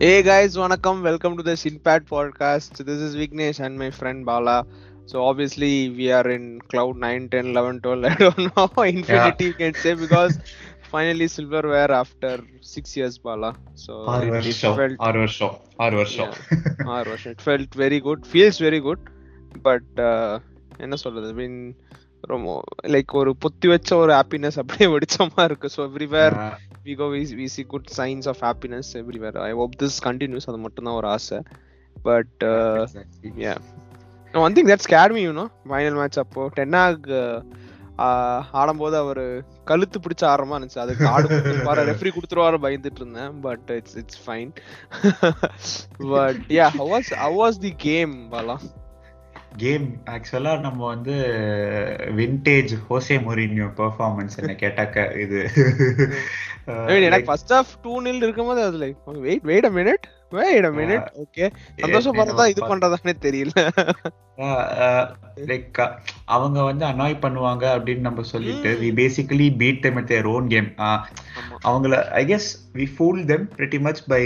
Hey guys, vanakkam. Welcome to the Shinpad podcast. This is Vignesh and my friend Bala. So obviously we are in cloud 9, 10, 11, 12. I don't know. Infinity you can say because finally silverware after six years, Bala. So ஆறு it, it வருஷம் felt ஆறு வருஷம் ஆறு வருஷம் ஆறு வருஷம் it felt very good. Feels very good. But uh, என்ன சொல்றது I mean ரொம்ப லைக் ஒரு பொத்தி வச்ச ஒரு ஹாப்பினஸ் அப்படியே வெடிச்சமா இருக்கு so everywhere we go we, we see good signs of happiness everywhere. I hope this continues. அது மட்டும் தான் ஒரு ஆசை. But yeah. No, one thing that scared me you know final match அப்போ டென்னாக் ஆடும்போது அவர் கழுத்து பிடிச்ச ஆடுறமா இருந்துச்சு. அதுக்கு ஆடு ரெஃப்ரி கொடுத்துருவாரு பயந்துட்டு இருந்தேன். But it's it's fine but yeah how was how was the game Bala? Game ஆக்சுவலா நம்ம வந்து விண்டேஜ் ஹோசே மொரினியோ பெர்ஃபார்மன்ஸ் என்ன கேட்டாக்க இது. எனக்கு ஃபர்ஸ்ட் ஹாஃப் டூ நில் இருக்கும்போது அது like wait wait a minute wait a minute okay சந்தோஷப்படுறதா இது பண்றதானே தெரியல. லைக் அவங்க வந்து அனாய் பண்ணுவாங்க அப்படின்னு நம்ம சொல்லிட்டு we basically beat them at their own game அவங்கள I guess we fool them pretty much by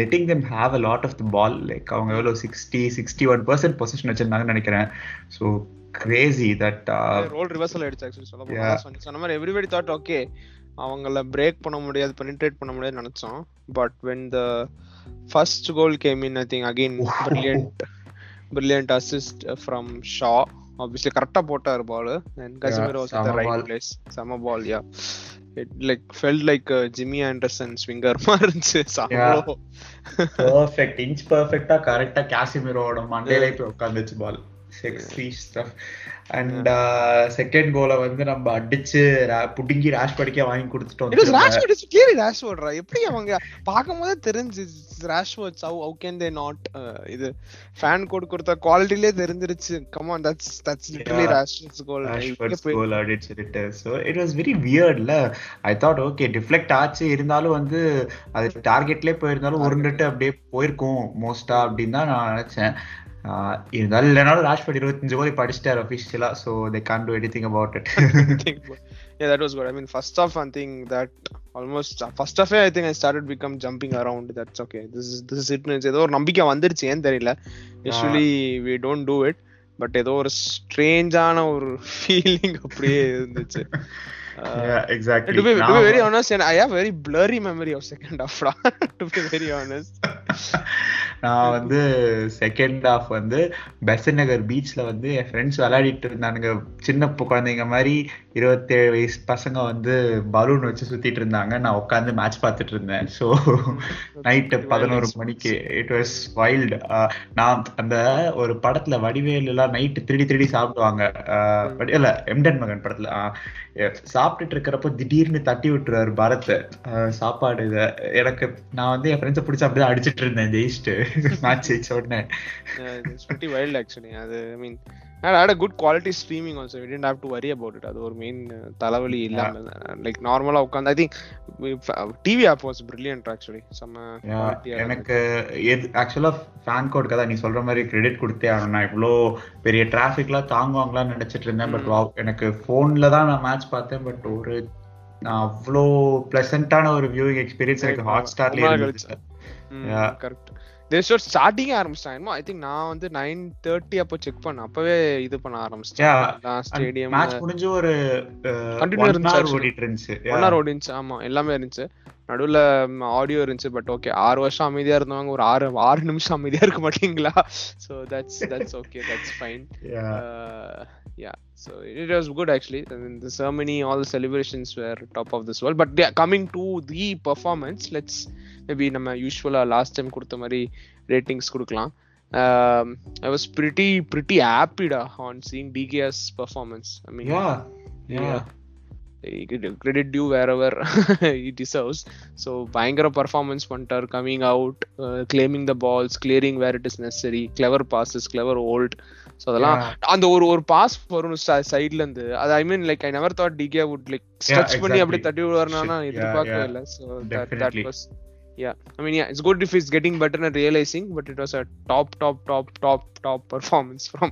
letting them have a lot of the ball like அவங்க எவ்வளோ sixty sixty one percent possession வச்சிருந்தாங்கன்னு நினைக்கிறேன். So crazy that role reversal ஆயிடுச்சு actually சொல்ல சொன்ன மாதிரி everybody thought okay அவங்கள break பண்ண முடியாது பெனிட்ரேட் பண்ண முடியாது நினைச்சோம். But when the first goal came in I think again brilliant brilliant assist from Shaw obviously கரெக்டா போட்டார் ball and Casemiro was at the right place சம ball yeah it like felt like Jimmy Anderson swinger மாதிரி இருந்துச்சு. சாமோ perfect inch பர்ஃபெக்ட்டா கரெக்டா காசிமிரோட மண்டையில போய் உட்காந்துச்சு ball sexy stuff and second கோல வந்து நம்ம அடிச்சு புடுங்கி ராஷ்பர்டுக்கே வாங்கி கொடுத்துட்டோம் was Rashford it's clearly Rashford எப்படி அவங்க பாக்கும்போது தெரிஞ்சு Rashford how how can they not இது ஃபேன் கோட் கொடுத்த குவாலிட்டிலே தெரிஞ்சிருச்சு. Come on that's that's literally Rashford's goal goal அடிச்சு சொல்லிட்டு சோ இட் வாஸ் வெரி வியர்ட்ல ஐ தாட் ஓகே டிஃப்ளெக்ட் ஆச்சு. இருந்தாலும் வந்து அது டார்கெட்லயே போயிருந்தாலும் உருண்டுட்டு அப்படியே போயிருக்கும் மோஸ்டா அப்படின்னு தான் நான் நினைச்சேன். இருந்தாலும் இல்லைனாலும் ராஷ்பர்ட் இருபத்தஞ்சு கோல் படிச்சிட்டாரு அஃபிஷியலா so they can't do anything about it yeah that was good i mean first off one thing that almost first off i think i started become jumping around that's okay this is this is it ஏதோ ஒரு நம்பிக்கை வந்துருச்சு ஏன் தெரியல usually we don't do it but ஏதோ ஒரு ஸ்ட்ரேஞ்சான ஒரு feeling அப்படியே இருந்துச்சு yeah exactly to be, to be very honest and i have very blurry memory of second half to be very honest நான் வந்து செகண்ட் ஹாஃப் வந்து பெசன் நகர் பீச்ல வந்து என் ஃப்ரெண்ட்ஸ் விளையாடிட்டு இருந்தானுங்க. சின்ன குழந்தைங்க மாதிரி இருபத்தேழு வயசு பசங்க வந்து பலூன் வச்சு சுத்திட்டு இருந்தாங்க. நான் உட்காந்து மேட்ச் பார்த்துட்டு இருந்தேன். ஸோ நைட்டு பதினோரு மணிக்கு. இட் வாஸ் வைல்டு நான் அந்த ஒரு படத்துல வடிவேல் எல்லாம் நைட்டு திருடி திருடி சாப்பிடுவாங்க. இல்ல எம்டன் மகன் படத்துல. சாப்பிட்டுட்டு இருக்கிறப்போ திடீர்னு தட்டி விட்டுருவாரு பரத் சாப்பாடு இத. எனக்கு நான் வந்து என் ஃப்ரெண்ட்ஸை பிடிச்சி அப்படியே அடிச்சிட்டு இருந்தேன் ஜெயிச்சுட்டு. மேட்ச் ஜெயிச்ச உடனே. ஆக்சுவலி pretty அது I mean I had a good quality streaming also. We didn't have to worry about it. அது ஒரு மெயின் தலைவலி இல்லாம லைக் நார்மலா உட்காந்து I think TV app was brilliant actually செம்ம எனக்கு எது ஆக்சுவலா ஃபேன் கோட்க்கு தான் நீ சொல்ற மாதிரி கிரெடிட் கொடுத்தே ஆகணும். நான் இவ்வளோ பெரிய டிராஃபிக்லாம் தாங்குவாங்களான்னு நினைச்சிட்டு இருந்தேன் பட் எனக்கு போன்ல தான் நான் மேட்ச் பார்த்தேன் பட் ஒரு நான் அவ்வளோ பிளசண்டான ஒரு வியூவிங் எக்ஸ்பீரியன்ஸ் எனக்கு ஹாட் ஸ்டார்ல இருந்துச்சு கரெக்ட் தேஷோர் ஸ்டார்டிங் ஆரம்பிச்சிட்டாங்க ஐ திங்க் நான் வந்து நைன் தேர்ட்டி அப்போ செக் பண்ண அப்பவே இது பண்ண ஆரம்பிச்சிட்டேன். ஸ்டேடியம் மேட்ச் முடிஞ்சு ஒரு கண்டினியூ இருந்துச்சு ஓடிட்டு இருந்துச்சு. ஒன் ஹவர் ஓடிச்சு ஆமா எல்லாமே இருந்துச்சு. நடுவுல ஆடியோ இருந்துச்சு பட் ஓகே ஆறு வருஷம் அமைதியா இருந்தவங்க ஒரு ஆறு ஆறு நிமிஷம் அமைதியா இருக்க மாட்டீங்களா? So that's that's okay that's fine yeah so it was good actually. I mean, the ceremony all the celebrations were top of this world. But yeah, coming maybe நம்ம யூஸ்வலா லாஸ்ட் டைம் கொடுத்த மாதிரி ரேட்டிங்ஸ் கொடுக்கலாம் um, I was pretty pretty happy da, on seeing DK's performance. I mean, yeah, yeah. credit due wherever he deserves. So, பயங்கர performance பண்ணிட்டார் coming out, uh, claiming the balls, clearing where it is necessary, clever passes, clever hold. So அதெல்லாம் அந்த ஒரு ஒரு pass வரும் சைட்ல இருந்து அது I mean like I never thought DK would like stretch பண்ணி அப்படியே தட்டி விடுவார்னா எதிர்பார்க்கவே இல்லை so that was yeah. I mean yeah it's good if he's getting better at realizing but it was a top top top top top performance from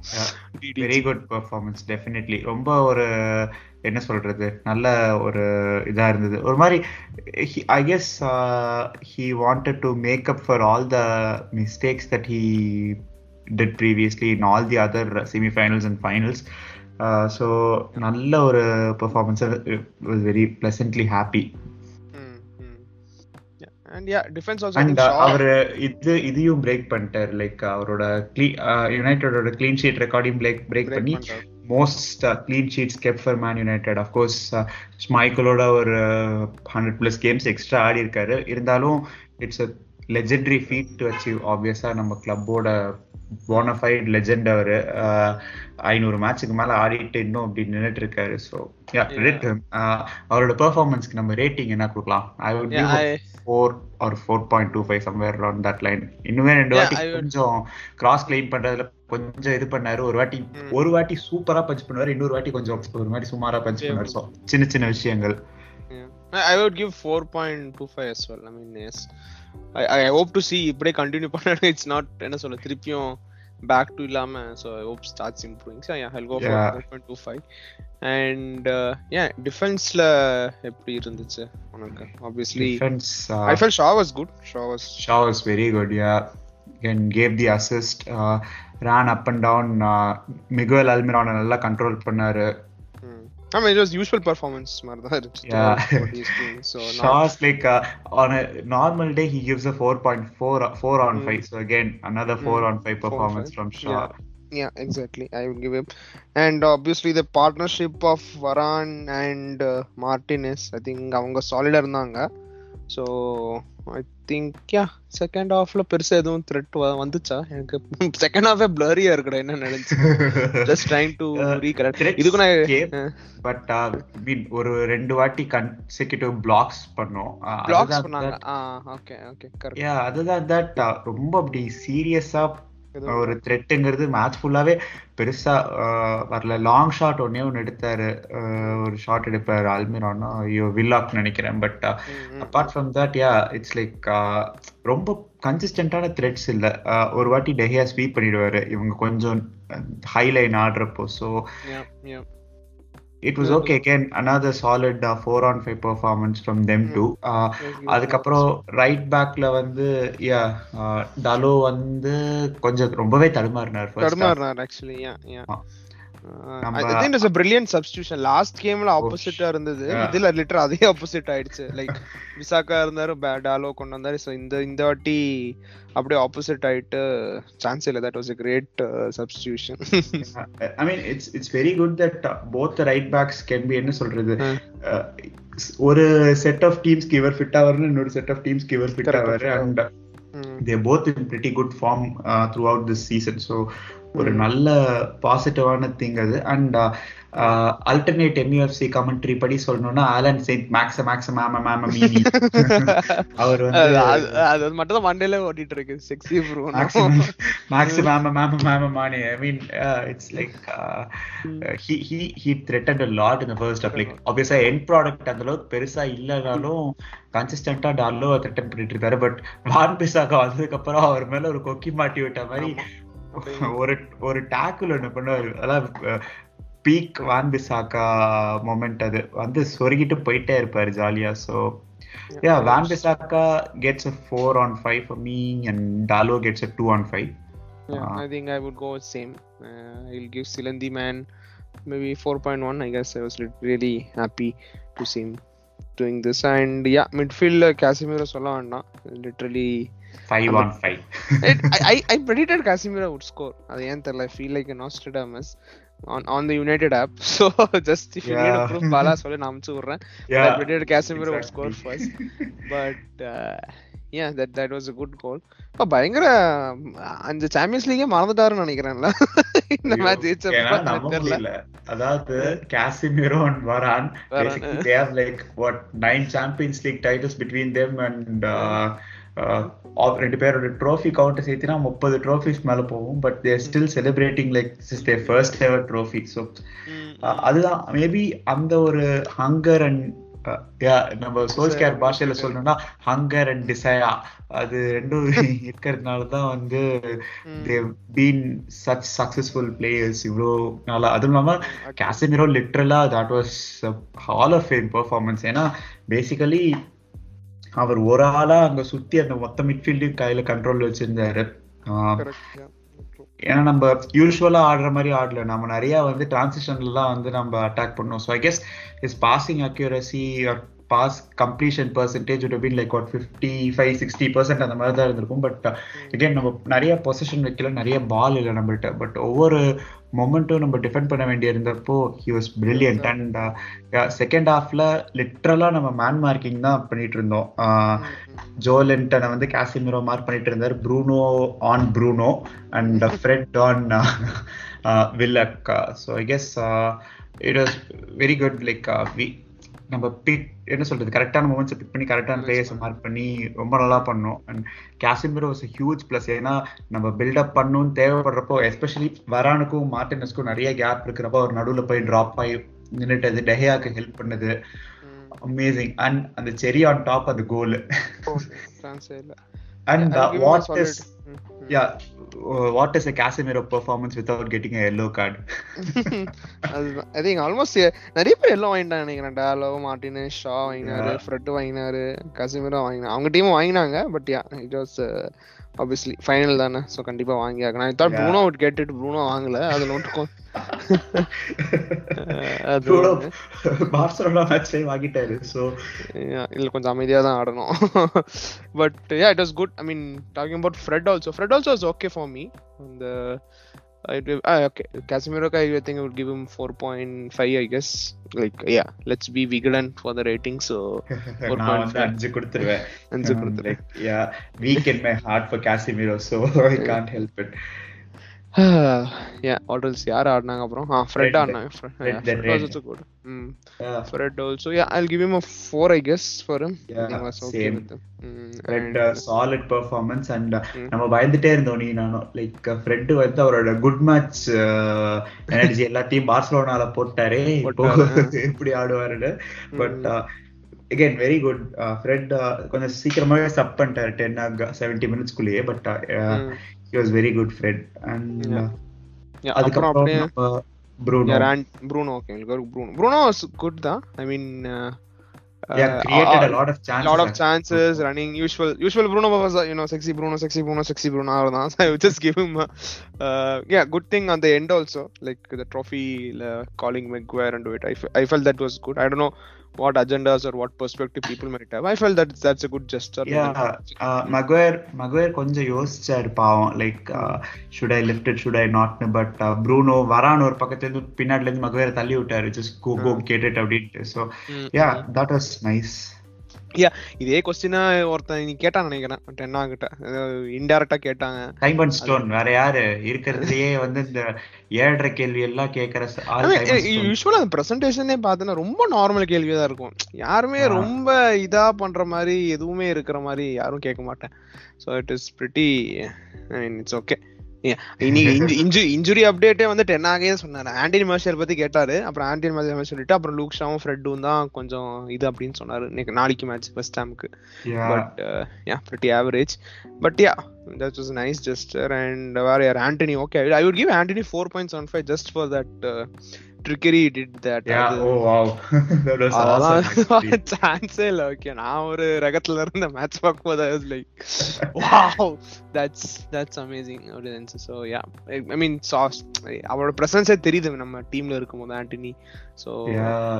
DDG. Very good performance definitely ரொம்ப ஒரு என்ன சொல்றது? நல்ல ஒரு இதா இருந்தது. ஒரு மாதிரி I guess he wanted to make up for all the mistakes that he did previously in all the other semifinals and finals so நல்ல ஒரு performance very pleasantly happy. Yeah defense also I and அவர் இது இதையும் break பண்ணிட்டார். Like அவரோட யுனைடெடோட clean sheet ரெக்கார்டையும் break break பண்ணி. Most clean sheets kept for Man United of course ஸ்மைக்கலோட ஒரு ஹண்ட்ரட் பிளஸ் கேம்ஸ் எக்ஸ்ட்ரா ஆடி இருக்காரு. இருந்தாலும் it's a legendary feat to achieve ஆப்வியஸா நம்ம கிளப்போட போனஃபைட் லெஜெண்ட் அவரு ஐநூறு மேட்சுக்கு மேல ஆடிட்டு இன்னும் அப்படி நின்னுட்டு இருக்காரு ஸோ அவரோட பெர்ஃபார்மன்ஸ்க்கு நம்ம ரேட்டிங் என்ன கொடுக்கலாம் I would four or four point two five somewhere around that line இன்னுமே ரெண்டு வாட்டி கொஞ்சம் கிராஸ் கிளைம் பண்றதுல கொஞ்சம் இது பண்ணாரு ஒரு வாட்டி. ஒரு வாட்டி சூப்பரா பஞ்ச் பண்ணுவாரு இன்னொரு வாட்டி கொஞ்சம் ஒரு மாதிரி சுமாரா பஞ்ச். பண்ணுவாரு So, சின்ன சின்ன விஷயங்கள் Yeah. I I would give 4.25 as well. I mean, yes. I, I hope to see இப்படியே கண்டினியூ பண்ணாரு இட்ஸ் நாட் என்ன சொல்ல திருப்பியும் பேக் டு இல்லாம so I hope starts improving so yeah hell go Yeah. Four two five and yeah டிஃபென்ஸ்ல எப்படி இருந்துச்சு உனக்கு? Obviously defence I feel Shaw was good Shaw was Shaw was very good yeah and gave the assist ran up and down Miguel அல்மிரான நல்லா control பண்ணாரு. I mean, it was usual performance மாதிரி தான் இருந்துச்சு Yeah. what he's doing. So not, Shaw's like uh, on a normal day he gives a 4.4 4 on Mm. 5 so again another 4 Mm. on 5 performance five. from Shaw Yeah. yeah, exactly. I would give him. And obviously the partnership of Varan and uh, Martinez, I think அவங்க சாலிடா இருந்தாங்க think yeah second ஹாஃப்ல பெருசா எதுவும் thread வந்துச்சா? எனக்கு second ஹாஃபே பிளரியா இருக்குடா என்ன நினைச்சு. Just trying to Uh, recorrect இதுக்கு நான் பட் மீன் ஒரு ரெண்டு வாட்டி கன்செக்யூட்டிவ் பிளாக்ஸ் பண்ணோம். Uh, பிளாக்ஸ் பண்ணாங்க. ஓகே ஓகே கரெக்ட் yeah அதுதான் தட் ரொம்ப அப்படி சீரியஸா ஒரு த்ரெட்டுங்கிறது மேட்ச் ஃபுல்லாவே பெருசா uh, வரல. லாங் ஷாட் ஒன்னே ஒன்னு எடுத்தாரு. ஒரு ஷாட் எடுப்பாரு அல்மிரானா ஐயோ வில்லாக் நினைக்கிறேன் but apart from that yeah it's like ரொம்ப கன்சிஸ்டன்டான த்ரெட்ஸ் இல்ல. ஒரு வாட்டி டெஹியா ஸ்வீப் பண்ணிடுவாரு. இவங்க கொஞ்சம் high line ஆடுறப்போ. So it was. Okay again another solid four on five performance from them too அதுக்கப்புறம் ரைட் பேக்ல வந்து யா டலோ வந்து கொஞ்சம் ரொம்பவே தடுமாறினார். தடுமாறினார் actually I think it's a brilliant substitution. Last கேம்ல ஆப்போசிட்டா இருந்தது. இதுல லிட்டர் அதே ஆப்போசிட் ஆயிடுச்சு. லைக் இருந்தாரு டாலோ கொண்டு வந்தாரு. சோ இந்த இந்த வாட்டி அப்படியே ஆப்போசிட் ஆயிட்டு சான்ஸ் இல்ல. That was a substitution I mean it's it's very good that both right backs can be என்ன சொல்றது. Uh, ஒரு செட் ஆஃப் டீம்ஸ்க்கு இவர் ஃபிட் ஆவாரு இன்னொரு செட் ஆஃப் டீம்ஸ்க்கு இவர் fit ஆவாரு. And they both in pretty good form throughout this season so ஒரு. நல்ல பாசிட்டிவான thing அது. அண்ட் அல்டர்னேட் எம்யூஎஃப்சி கமெண்ட்ரி படி சொல்லணும்னா ஆலன் செயின்ட் மேக்ஸ் மேக்ஸ் மேம மேம மீனி அவர் வந்து அது மட்டும் தான் மண்டேல ஓட்டிட்டு இருக்கு. செக்ஸி ப்ரோ மேக்ஸ் மேம மேம மேம மானி I mean it's like he he he threatened a lot in the first half. Like obviously end product அந்த அளவுக்கு பெருசா இல்லனாலும் கன்சிஸ்டன்டா டாலோ த்ரெட்டன் பண்ணிட்டு இருக்காரு. பட் வான் பிசாக்கா வந்ததுக்கு அப்புறம் அவர் மேல ஒரு கொக்கி மாட்டி விட்ட மாதிரி ஒரு ஒரு டேக்கிள் ஒண்ணு பண்ணுவாரு அதான் பீக் வான் பிசாக்கா மொமெண்ட் அது வந்து சொருகிட்டு போயிட்டே இருப்பாரு ஜாலியா so yeah van bisaka gets a 4 on 5 for me and dalo gets a 2 on 5 Yeah, Uh, I think I would go with same. Uh, I'll give Silandi man maybe 4.1. I guess I was lit- really happy to see him doing this. And yeah, midfield uh, Casemiro சொல்ல வேண்டாம் literally 5 on 5 it, I, I I predicted Casemiro would score. அது ஏன் தெரியல I feel like a Nostradamus on on the United app. So just if you need a Yeah. proof, Bala சொல்லி நான் அமுச்சு விடுறேன். I predicted Casemiro would score exactly. first. But uh, yeah, that that was a good goal. அப்ப பயங்கர அந்த champions லீகே மறந்துட்டாருன்னு நினைக்கிறேன்ல இந்த match ஜெயிச்சப்ப. அதாவது Casemiro and Varane, Varane, basically they have like what nine Champions League titles between ரெண்டு பேரோட trophy count சேர்த்தினா முப்பது trophies மேல போகும் but they're still celebrating like is their first ever trophy so அதுதான். மேபி அந்த ஒரு ஹங்கர் அண்ட் நம்ம சோல்ஸ்கேர் பாஷையில சொல்லணும்னா ஹங்கர் அண்ட் டிசையா அது ரெண்டும் இருக்கிறதுனால தான் வந்து பீன் சச் சக்சஸ்ஃபுல் பிளேயர்ஸ் இவ்வளோ நாளா. அதுவும் இல்லாம Casemiro லிட்ரலா that was hall of fame performance ஏன்னா பேசிக்கலி அவர் ஒரு ஆளா அங்க சுத்தி அந்த மொத்த மிட்ஃபீல்டையும் கையில கண்ட்ரோல் வச்சிருந்தாரு. ஏன்னா நம்ம யூஸ்வலா ஆடுற மாதிரி ஆடல. நம்ம நிறைய வந்து டிரான்சிஷன்ல தான் வந்து நம்ம அட்டாக் பண்ணோம். So I guess is passing accuracy pass completion percentage would have been like what fifty five sixty percent அந்த மாதிரி தான் இருந்திருக்கும். பட் again நம்ம நிறைய பொசிஷன் வைக்கல நிறைய பால் இல்லை நம்மள்ட்ட. பட் ஒவ்வொரு மொமெண்ட்டும் நம்ம டிஃபெண்ட் பண்ண வேண்டிய இருந்தப்போ he was brilliant and second ஹாஃப்ல லிட்ரலா நம்ம மேன் மார்க்கிங் தான் பண்ணிட்டு இருந்தோம். ஜோ லென்டனை வந்து காசிமிரோ மார்க் பண்ணிட்டு இருந்தார். Bruno on Bruno and Fred on Willock so I guess it was very good like we நம்ம பிக் என்ன சொல்றது கரெக்டான மூமெண்ட்ஸ் பிக் பண்ணி கரெக்டான பிளேயர்ஸ் மார்க் பண்ணி ரொம்ப நல்லா பண்ணோம். And Casemiro was huge plus ஏன்னா நம்ம பில்டப் பண்ணணும்னு தேவைப்படுறப்போ எஸ்பெஷலி வரானுக்கும் மார்டினஸ்க்கும் நிறைய கேப் இருக்கிறப்போ அவர் நடுவில் போய் ட்ராப் ஆகி நின்றுட்டது டெஹியாக்கு ஹெல்ப் பண்ணது. அமேசிங் அண்ட் அந்த செரி ஆன் டாப் அந்த goal and what is yeah what is a Casemiro performance without getting a yellow card? அதுதான். ஐ திங்க் ஆல்மோஸ்ட் நிறைய பேர் எல்லாம் வாங்கிட்டாங்க நினைக்கிறேன். டாலோ மார்டினு ஷா வாங்கினாரு ஃப்ரெட் வாங்கினாரு கசிமிரோ வாங்கினாங்க அவங்க டீமும் வாங்கினாங்க but yeah it was obviously final தானே. ஸோ கண்டிப்பா வாங்கி ஆகணும் I thought Bruno would get it Bruno வாங்கல. அதுல மட்டும் பார்சலோனா மேட்ச்லயே வாங்கிட்டாரு. இல்ல கொஞ்சம் அமைதியா தான் ஆடணும். But yeah it was good I mean talking about Fred also Fred also was okay for me அந்த I ah, okay. Casemiro, I think I would give him 4.5, I guess. Like, yeah, let's be vigilant for the rating. So, um, like, yeah, weak in my heart for Casemiro, so I can't help it. yeah else யார் ஆடினாங்க அப்புறம்? ஆ Fred ஆடினாங்க. Fred also good hmm. Fred also yeah I'll give him a 4 i guess for him. Yeah, was okay same. with him. Fred solid performance and நம்ம பயந்துட்டே இருந்தோம் நீ நானும். Like Fred வந்து அவரோட குட் மேட்ச் எனர்ஜி எல்லாத்தையும் பார்சலோனால போட்டாரே. இப்போ எப்படி ஆடுவாருன்னு. But again very good Fred கொஞ்சம் சீக்கிரமாவே சப் பண்ணிட்டாரு ten seventy மினிட்ஸ்குள்ளேயே but mm, he was very good Fred and Yeah. yeah, அப்புறம் அதுக்கப்புறம் Bruno Bruno. Bruno was good, though. I mean, uh, yeah uh, created uh, a lot of chances lot of chances, running. Usual, usual Bruno was, uh, you know, sexy Bruno, sexy Bruno, sexy Bruno. So I would just give him, uh, uh, yeah, good thing on the end also, like the trophy uh, calling Maguire and do it. I, fe- I felt that was good. I don't know what agendas or what perspective people might have. I felt that that's a good gesture. Yeah, uh, Maguire Maguire கொஞ்சம் யோசிச்சாரு பாவம் like should I lift it should I not but Bruno Varane ஒரு பக்கத்துல இருந்து பின்னாடில இருந்து Maguire தள்ளி விட்டாரு just go go get it அப்படின்ட்டு so yeah. That was nice இதே கொஸ்டினா ஒருத்தன் நீ கேட்டான் நினைக்கிறேன். டென்னா கிட்ட. இன்டைரக்டா கேட்டாங்க. டைம் அண்ட் ஸ்டோன் வேற யாரு? இருக்கிறதுலயே வந்து இந்த ஏழரை கேள்வி எல்லாம் Stone. யூஸ்வலா அந்த பிரசன்டேஷனே பார்த்தனா ரொம்ப நார்மல் கேள்வியா தான் இருக்கும். யாருமே. ரொம்ப இதா பண்ற மாதிரி எதுவுமே இருக்கிற மாதிரி யாரும் கேட்க மாட்டேன். So it is pretty I mean it's okay இன்னைக்கு இன்ஜுரி அப்டேட்டே வந்து டென் ஆகவே சொன்னாரு ஆண்டனி மார்ஷியல் பத்தி கேட்டாரு அப்புறம் ஆண்டனி மார்ஷியல் சொல்லிட்டு அப்புறம் லூக் ஷாவும் ஃப்ரெட்டும் தான் கொஞ்சம் இது அப்படின்னு சொன்னாரு இன்னைக்கு நாளைக்கு மேட்ச் வெஸ்ட் ஹாமுக்கு Yeah. but uh, yeah, pretty average. But yeah, that was a nice gesture. And uh, where Anthony, okay, I would give Anthony 4.75 just for that wow. That was awesome actually. சான்ஸே இல்ல okay நான் ஒரு ரகத்துல இருந்த match பார்க்கும்போது I was like wow that's that's amazing அப்படி இருந்துச்சு so yeah I mean sauce அவரோட பிரசன்ஸே தெரியுது நம்ம டீம்ல இருக்கும்போது Antony so Yeah.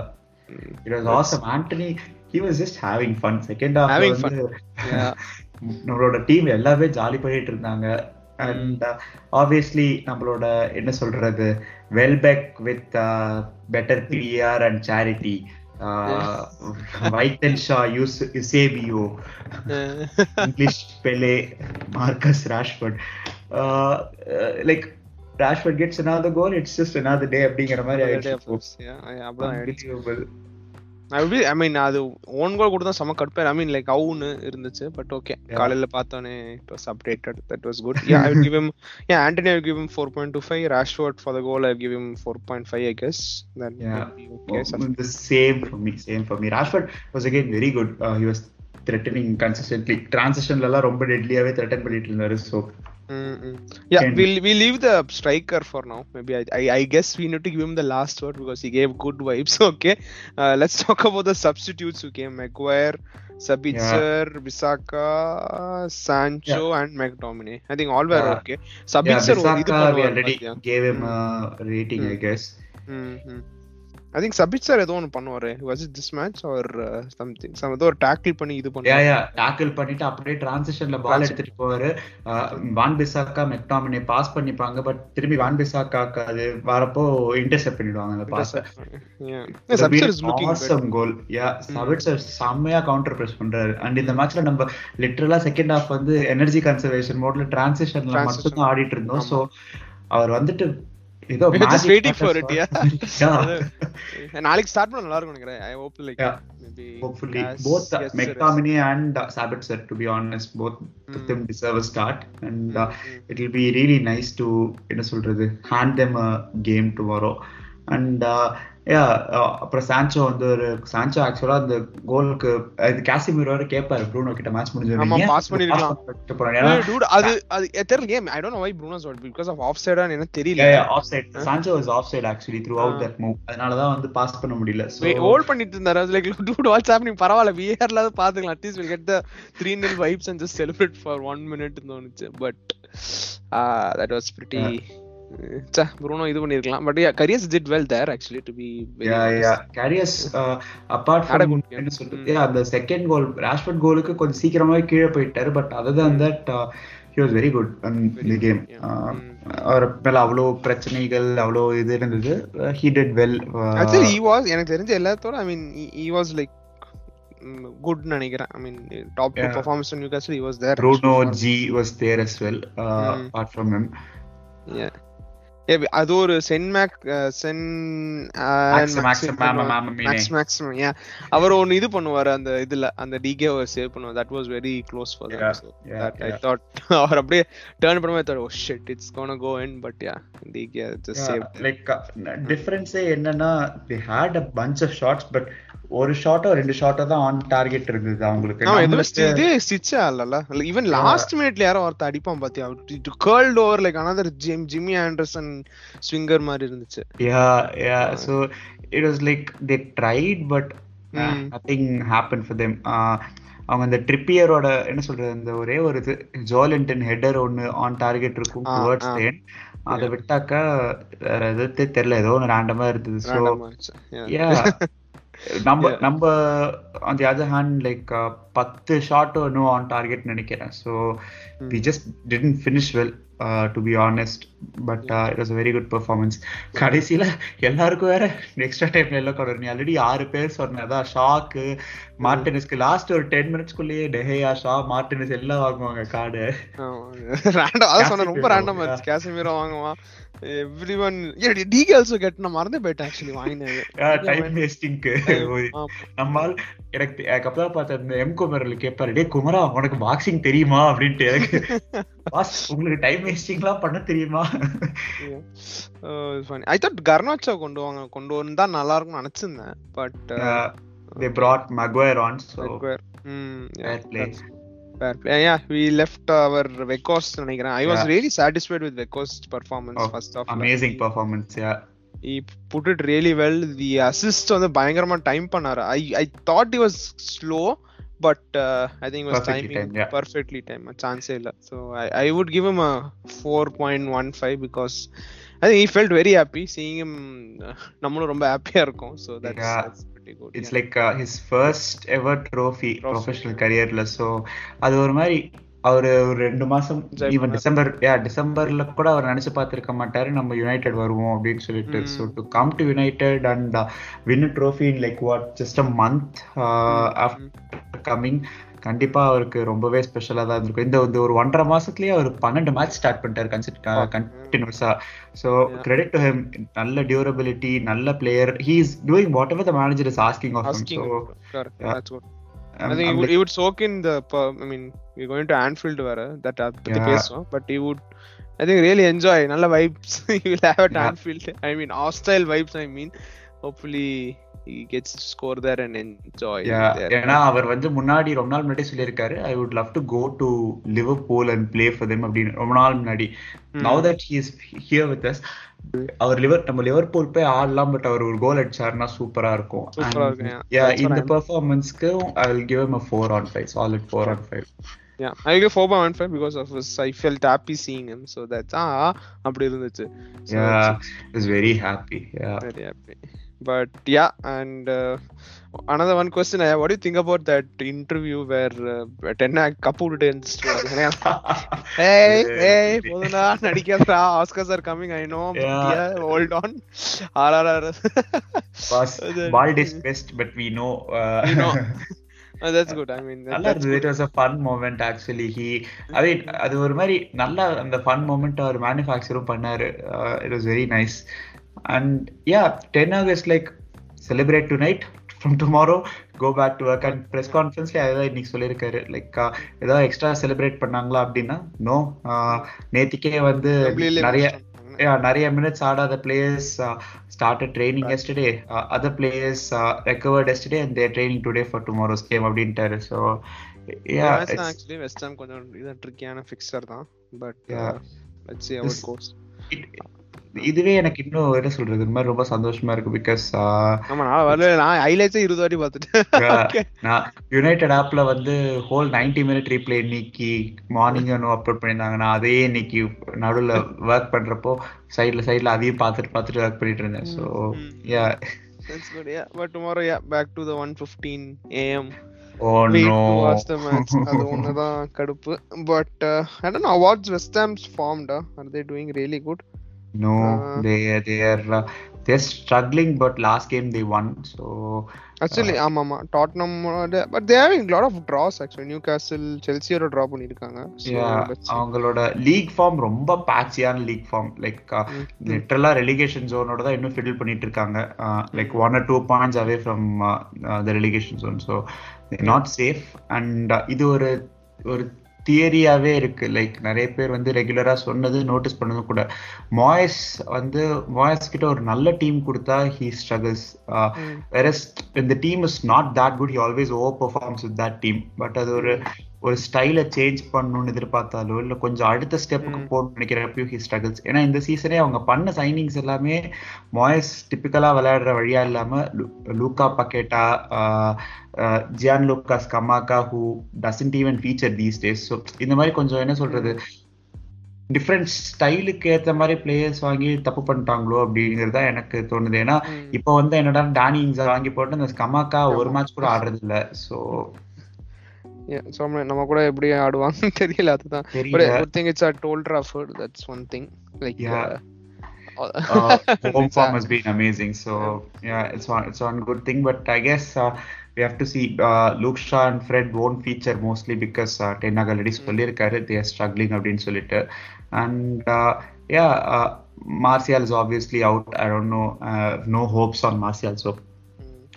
It was awesome. Anthony, he was just having fun. Second half Having வந்து Yeah. நம்மளோட டீம் எல்லாமே ஜாலி பண்ணிட்டு இருந்தாங்க அண்ட் ஆப்வியஸ்லி நம்மளோட என்ன சொல்றது Welbeck with better PR and charity and Shaw use Eusebio English Pele Marcus Rashford like Rashford gets another goal it's just another day அப்படிங்கிற மாதிரி ஆயிடுச்சு. ஐ மீன் அது ஓன் கோல் கூட தான் செம கடுப்பேன் ஐ மீன் லைக் அவுன்னு இருந்துச்சு பட் ஓகே. காலையில பார்த்தோன்னே it was updated that was good yeah I will give him yeah Antony I give him 4.25 Rashford for the goal I give him 4.5 I guess Yeah. Okay the same for me same for me. Rashford was again very good. Uh, he was threatening consistently. Transitionல எல்லாம் ரொம்ப டெட்லியாவே threaten பண்ணிட்டு இருந்தாரு so Mm-mm. Yeah, and we'll we leave the striker for now. Maybe I, I, I guess we need to give him the last word because he gave good vibes. Okay, uh, let's talk about the substitutes who came: Maguire, Sabitzer, yeah. Bisaka, Sancho, yeah. and McDominay. I think all were uh, okay. Sabitzer, yeah, Bisaka, we already gave him hmm. a rating, mm-hmm. I hmm. guess. Mm-hmm. ம். I think Sabitzer ஏதோ ஒன்று பண்ணுவாரு. It? This match or uh, something. Some ஏதோ ஒரு tackle பண்ணி இது யா பண்ணுவாரு யா tackle பண்ணிட்டு அப்படியே டிரான்சிஷன்ல பால். எடுத்துட்டு போவாரு. வான் பிசாக்கா மெக்டாமினே பாஸ் பண்ணிப்பாங்க. பட் திரும்பி வான் பிசாக்காக்கு அது வரப்போ இன்டர்செப்ட் பண்ணிடுவாங்க அந்த பாஸ். ஆசம் கோல் யா சபிட்சர் செம்மையா கவுண்டர் பிரஸ் பண்றாரு. அண்ட் இந்த மேட்ச்ல நம்ம லிட்டரலா செகண்ட் ஹாஃப் வந்து எனர்ஜி கன்சர்வேஷன் மோட்ல டிரான்சிஷன்ல. மட்டும் தான் ஆடிட்டு இருந்தோம். சோ அவர் வந்துட்டு ஏதோ We were just magic waiting for matters it, for- Yeah. நாளைக்கு ஸ்டார்ட் பண்ண நல்லா இருக்கும் நினைக்கிறேன் I hope like. Maybe Hopefully, both uh, McTominay and uh, Sabitzer, to be honest, both of them deserve a start, and uh, it will be really nice to என்ன சொல்றது hand them a game tomorrow. And uh, yeah, uh, அப்புறம் Sancho வந்து ஒரு Sancho ஆக்சுவலா அந்த கோலுக்கு இது காசிமிர் வர கேட்பாரு ப்ரூனோ கிட்ட மேட்ச் ஆமா, pass பண்ணிருக்கலாம். டூட் அது அது தெரியல game I don't know why Bruno's out because of of சைடா என்ன தெரியல. Offside Sancho was offside actually throughout that move அதனால தான் வந்து பாஸ் பண்ண முடியல. So, ஹோல்ட் பண்ணிட்டு இருந்தாரு. லைக் டூட் வாட்ஸ் ஹேப்பனிங் பரவாயில்ல விஆர்ல பாத்துக்கலாம் at least will get the 3 nil vibes and just celebrate for 1 minute தோணுச்சு. பட் தட் வாஸ் பிரிட்டி சா ப்ரூனோ இது பண்ணிருக்கலாம் but yeah carriers did well there actually to be uh, Had a from good game. என்ன சொல்றது Mm. அந்த second goal Rashford கோலுக்கு கொஞ்சம் சீக்கிரமாவே கீழே போயிட்டாரு but other uh, in Very the good, game yeah. uh, Mm. அவர் மேல அவ்வளோ பிரச்சனைகள் அவ்வளோ இது இருந்தது did well uh, actually he was எனக்கு தெரிஞ்ச எல்லாத்தோட I mean he was like good நினைக்கிறேன் I mean top. Performance in there Bruno actually for- G was there as well uh, Mm. apart from him Yeah. அது ஒரு சென் மேக் சென். Maths maximum அவர் ஒன்னு இது பண்ணுவாரு அந்த இதுல அந்த டிகே சேவ் பண்ணுவார். That was very close for that I. Thought அவர் அப்படியே டர்ன் பண்ணும்போது thought oh shit it's gonna go in but yeah De Gea just save like டிஃபரன்ஸே என்னன்னா they had a bunch of shots but ஒரு ஷாட்டோ ரெண்டு ஷாட்டோ தான் on target இருந்தது அவங்களுக்கு. இது ஸ்டிச் ஆகல ஈவன் லாஸ்ட் மினிட்ல யாரோ ஒருத்த அடிப்பான் பாத்தியா? Curled over like another Jim Jimmy Anderson swinger மாதிரி இருந்துச்சு. Yeah yeah. So it was like they tried but uh, Mm. nothing happened for them. Uh, அவங்க அந்த ட்ரிப்பியரோட என்ன சொல்றது அந்த ஒரே ஒரு இது ஜோலின்டன் ஹெட்டர் ஒன்னு ஆன் டார்கெட் இருக்கும் டுவர்ட்ஸ். தேன் அதை விட்டாக்கா வேற எது தெரியல ஏதோ ஒன்று ரேண்டமா இருந்தது. ஸோ. யா நம்ம. நம்ம on the other hand like பத்து ஷாட் நோ ஆன் டார்கெட் நினைக்கிறேன். So we just didn't finish well to be honest but it was very good performance கடைசியில எல்லாருக்கும் வேற எக்ஸ்ட்ரா டைம்ல எல்லாம் கொண்டு நீ ஆல்ரெடி ஆறு பேர் சொன்னேன். அதான் ஷாக்கு மார்டினஸ்க்கு லாஸ்ட் ஒரு டென் மினிட்ஸ்க்குள்ளேயே டெஹேயா ஷா மார்டினஸ் எல்லாம் வாங்குவாங்க கார்டு. ரேண்டம் அதான் சொன்னேன் ரொம்ப ரேண்டம் ஆச்சு. கேசமீரோ வாங்குவான். Every one De Gea also get நான் மறந்தே போயிட்டேன் ஆக்சுவலி வாங்கினது. டைம் வேஸ்டிங்க்கு நம்மால் எனக்கு அப்பதான் பார்த்தேன் இந்த எம் குமரில் கேட்பாரு டே குமரா உனக்கு பாக்ஸிங் தெரியுமா? அப்படின்ட்டு எனக்கு. பாஸ் உங்களுக்கு டைம் வேஸ்டிங்லாம் பண்ண தெரியுமா? ஐ தாட் கர்னாச்சோ கொண்டு வாங்க கொண்டு வந்தா நல்லா இருக்கும்னு நினைச்சிருந்தேன் but they brought Maguire on so fair play. Fair play. Yeah, we left our Vekos. I was Yeah. really satisfied with Vekos' performance Oh, first off. Amazing performance yeah He put it really well. The assist வந்து பயங்கரமா time பண்ணாரு. I I thought he was slow, but uh, I think he was Perfectly timing timed, yeah. perfectly timed. Chance இல்ல. So I I would give him a 4.15 because I think he felt very happy seeing him. Uh, நம்மளும் ரொம்ப ஹாப்பியா இருக்கும். So that's, Yeah. that's pretty good. It's. Like his first ever trophy Trophy, professional. கரியர்ல so அது ஒரு மாதிரி அவரு ஒரு ரெண்டு மாசம் ஈவன். டிசம்பர் யா டிசம்பர்ல கூட அவர் நினைச்சு பார்த்திருக்க மாட்டாரு நம்ம யுனைடெட் வருவோம் அப்படின்னு சொல்லிட்டு. So to come to United and win trophy in like what just a month after coming கண்டிப்பா அவருக்கு ரொம்பவே ஸ்பெஷலா தான் இருந்திருக்கும். இந்த இந்த ஒரு ஒன்றரை மாசத்துலயே அவர் பன்னெண்டு மேட்ச் ஸ்டார்ட் பண்ணிட்டாரு கண்டினியூஸா ஸோ கிரெடிட் டு ஹிம் நல்ல டியூரபிலிட்டி நல்ல player he is doing whatever the manager is asking of him so I think he would, he would soak in the. I mean, we're going to Anfield வேற. That பத்தி பேசுவோம். But he would I think really enjoy. நல்ல vibes. He will have at Anfield. I mean hostile vibes I mean. Hopefully he gets to score there and enjoy ஏன்னா அவர் வந்து முன்னாடி ரொம்ப நாள் முன்னாடி சொல்லியிருக்காரு I would love to go to Liverpool and play for them அப்படின்னு ரொம்ப நாள் முன்னாடி. Now that he is here with us அவர் லிவர் நம்ம லிவர்பூல் போய் ஆடலாம் பட் அவர் ஒரு கோல் அடிச்சாருன்னா சூப்பரா இருக்கும். இந்த பெர்ஃபார்மன்ஸ்க்கு I will give him a 4 on 5 solid 4 on 5 yeah i give 4 by 1 5 because of his i felt happy seeing him. So that's ah அப்படி இருந்துச்சு. Yeah is very happy yeah. Very happy. But yeah and uh, another one question I have, what do you think about that interview where uh, Tenna விட்டுட்டு இருந்துச்சு hey hey போதுனா நடிக்காதடா Oscars are coming I know yeah hold on RRR was bald is best but we know uh, you know Oh, that's good. I mean, நல்லா இருந்தது it was a fun moment actually. He I mean அது ஒரு மாதிரி நல்ல அந்த fun moment அவர் மேனுஃபேக்சரும் பண்ணாரு it was very nice and yeah ten Hag said like celebrate tonight from tomorrow go back to work and press கான்ஃபரன்ஸ்ல அதான் இன்னைக்கு சொல்லியிருக்காரு. லைக் ஏதாவது எக்ஸ்ட்ரா செலிப்ரேட் பண்ணாங்களா அப்படின்னா நோ நேத்திக்கே வந்து நிறைய நிறைய மினிட்ஸ் ஆடாத players started training yesterday. Uh, other players uh, recovered yesterday and they're training today for tomorrow's game அப்படின்ட்டாரு. So yeah actually west ham கொஞ்சம் இது ட்ரிக்கியான ஃபிக்ஸர் தான். But let's see how it goes. இதுவே எனக்கு இன்னும் என்ன சொல்றது இந்த மாதிரி ரொம்ப சந்தோஷமா இருக்கு பிகாஸ் நான் வரல நான் ஹைலைட்ஸே இருபது வாட்டி பார்த்துட்டேன் நான் யுனைடெட் ஆப்ல வந்து ஹோல் நைன்டி மினிட் ரீப்ளே இன்னைக்கு மார்னிங் அப்லோட் பண்ணியிருந்தாங்க நான் அதையே இன்னைக்கு நடுவில் ஒர்க் பண்றப்போ சைட்ல சைட்ல அதையும் பார்த்துட்டு பார்த்துட்டு ஒர்க் பண்ணிட்டு இருந்தேன் so yeah That's good, yeah. But tomorrow, yeah, back to the 1:15 a.m. Oh Wait no! to watch the match. அது ஒண்ணுதான் கடுப்பு. I don't know what's West Ham's formed. Uh? Are they doing really good? No, uh, they they are uh, they're struggling, but last game they won. So actually, Tottenham but they having lot of draws actually Newcastle செல்சியோட draw பண்ணிருக்காங்க. அவங்களோட league form ரொம்ப பேட்சியான league form like லிட்டரலா relegation ஜோனோட தான் இன்னும் fill பண்ணிட்டு இருக்காங்க. Like one or two points away from the relegation zone so not safe and இது ஒரு ஒரு தியரியாவே இருக்கு. லைக் நிறைய பேர் வந்து ரெகுலரா சொன்னது நோட்டீஸ் பண்ணதும் கூட. மாய்ஸ் வந்து மாய்ஸ் கிட்ட ஒரு நல்ல டீம் கொடுத்தா ஹீ ஸ்ட்ரகிள்ஸ் வேறஸ் இந்த team is not that good he always overperforms with that team but அது ஒரு ஒரு ஸ்டைலை சேஞ்ச் பண்ணணும்னு எதிர்பார்த்தாலோ இல்லை கொஞ்சம் அடுத்த ஸ்டெப்புக்கு போகணும்னு நினைக்கிறப்பையும் ஹி ஸ்ட்ரகிள்ஸ் ஏன்னா இந்த சீசனே அவங்க பண்ண சைனிங்ஸ் எல்லாமே மாயஸ் டிப்பிக்கலா விளையாடுற வழியா இல்லாம Lucas Paqueta Gianluca Scamacca who doesn't even feature these days so இந்த மாதிரி கொஞ்சம் என்ன சொல்றது? டிஃப்ரெண்ட் ஸ்டைலுக்கு ஏத்த மாதிரி பிளேயர்ஸ் வாங்கி தப்பு பண்ணிட்டாங்களோ அப்படிங்கிறது தான் எனக்கு தோணுது. ஏன்னா இப்போ வந்து என்னடா டானி இங்ஸா வாங்கி போட்டு அந்த கமாக்கா ஒரு மேட்ச் கூட ஆடுறது இல்ல ஸோ நம்ம கூட எப்படி ஆடுவாங்க தெரியல அதுதான் ஒரு thing it's at toll Trafford that's one thing like uh, home form has been amazing. So yeah, it's one it's one good thing. But I guess uh, we have to see uh, Luke Shaw and Fred won't feature mostly because uh, Tenag already சொல்லியிருக்காரு they are struggling அப்படின்னு சொல்லிட்டு and uh, yeah uh, Martial is obviously out. I don't know. Uh, no hopes on Martial. So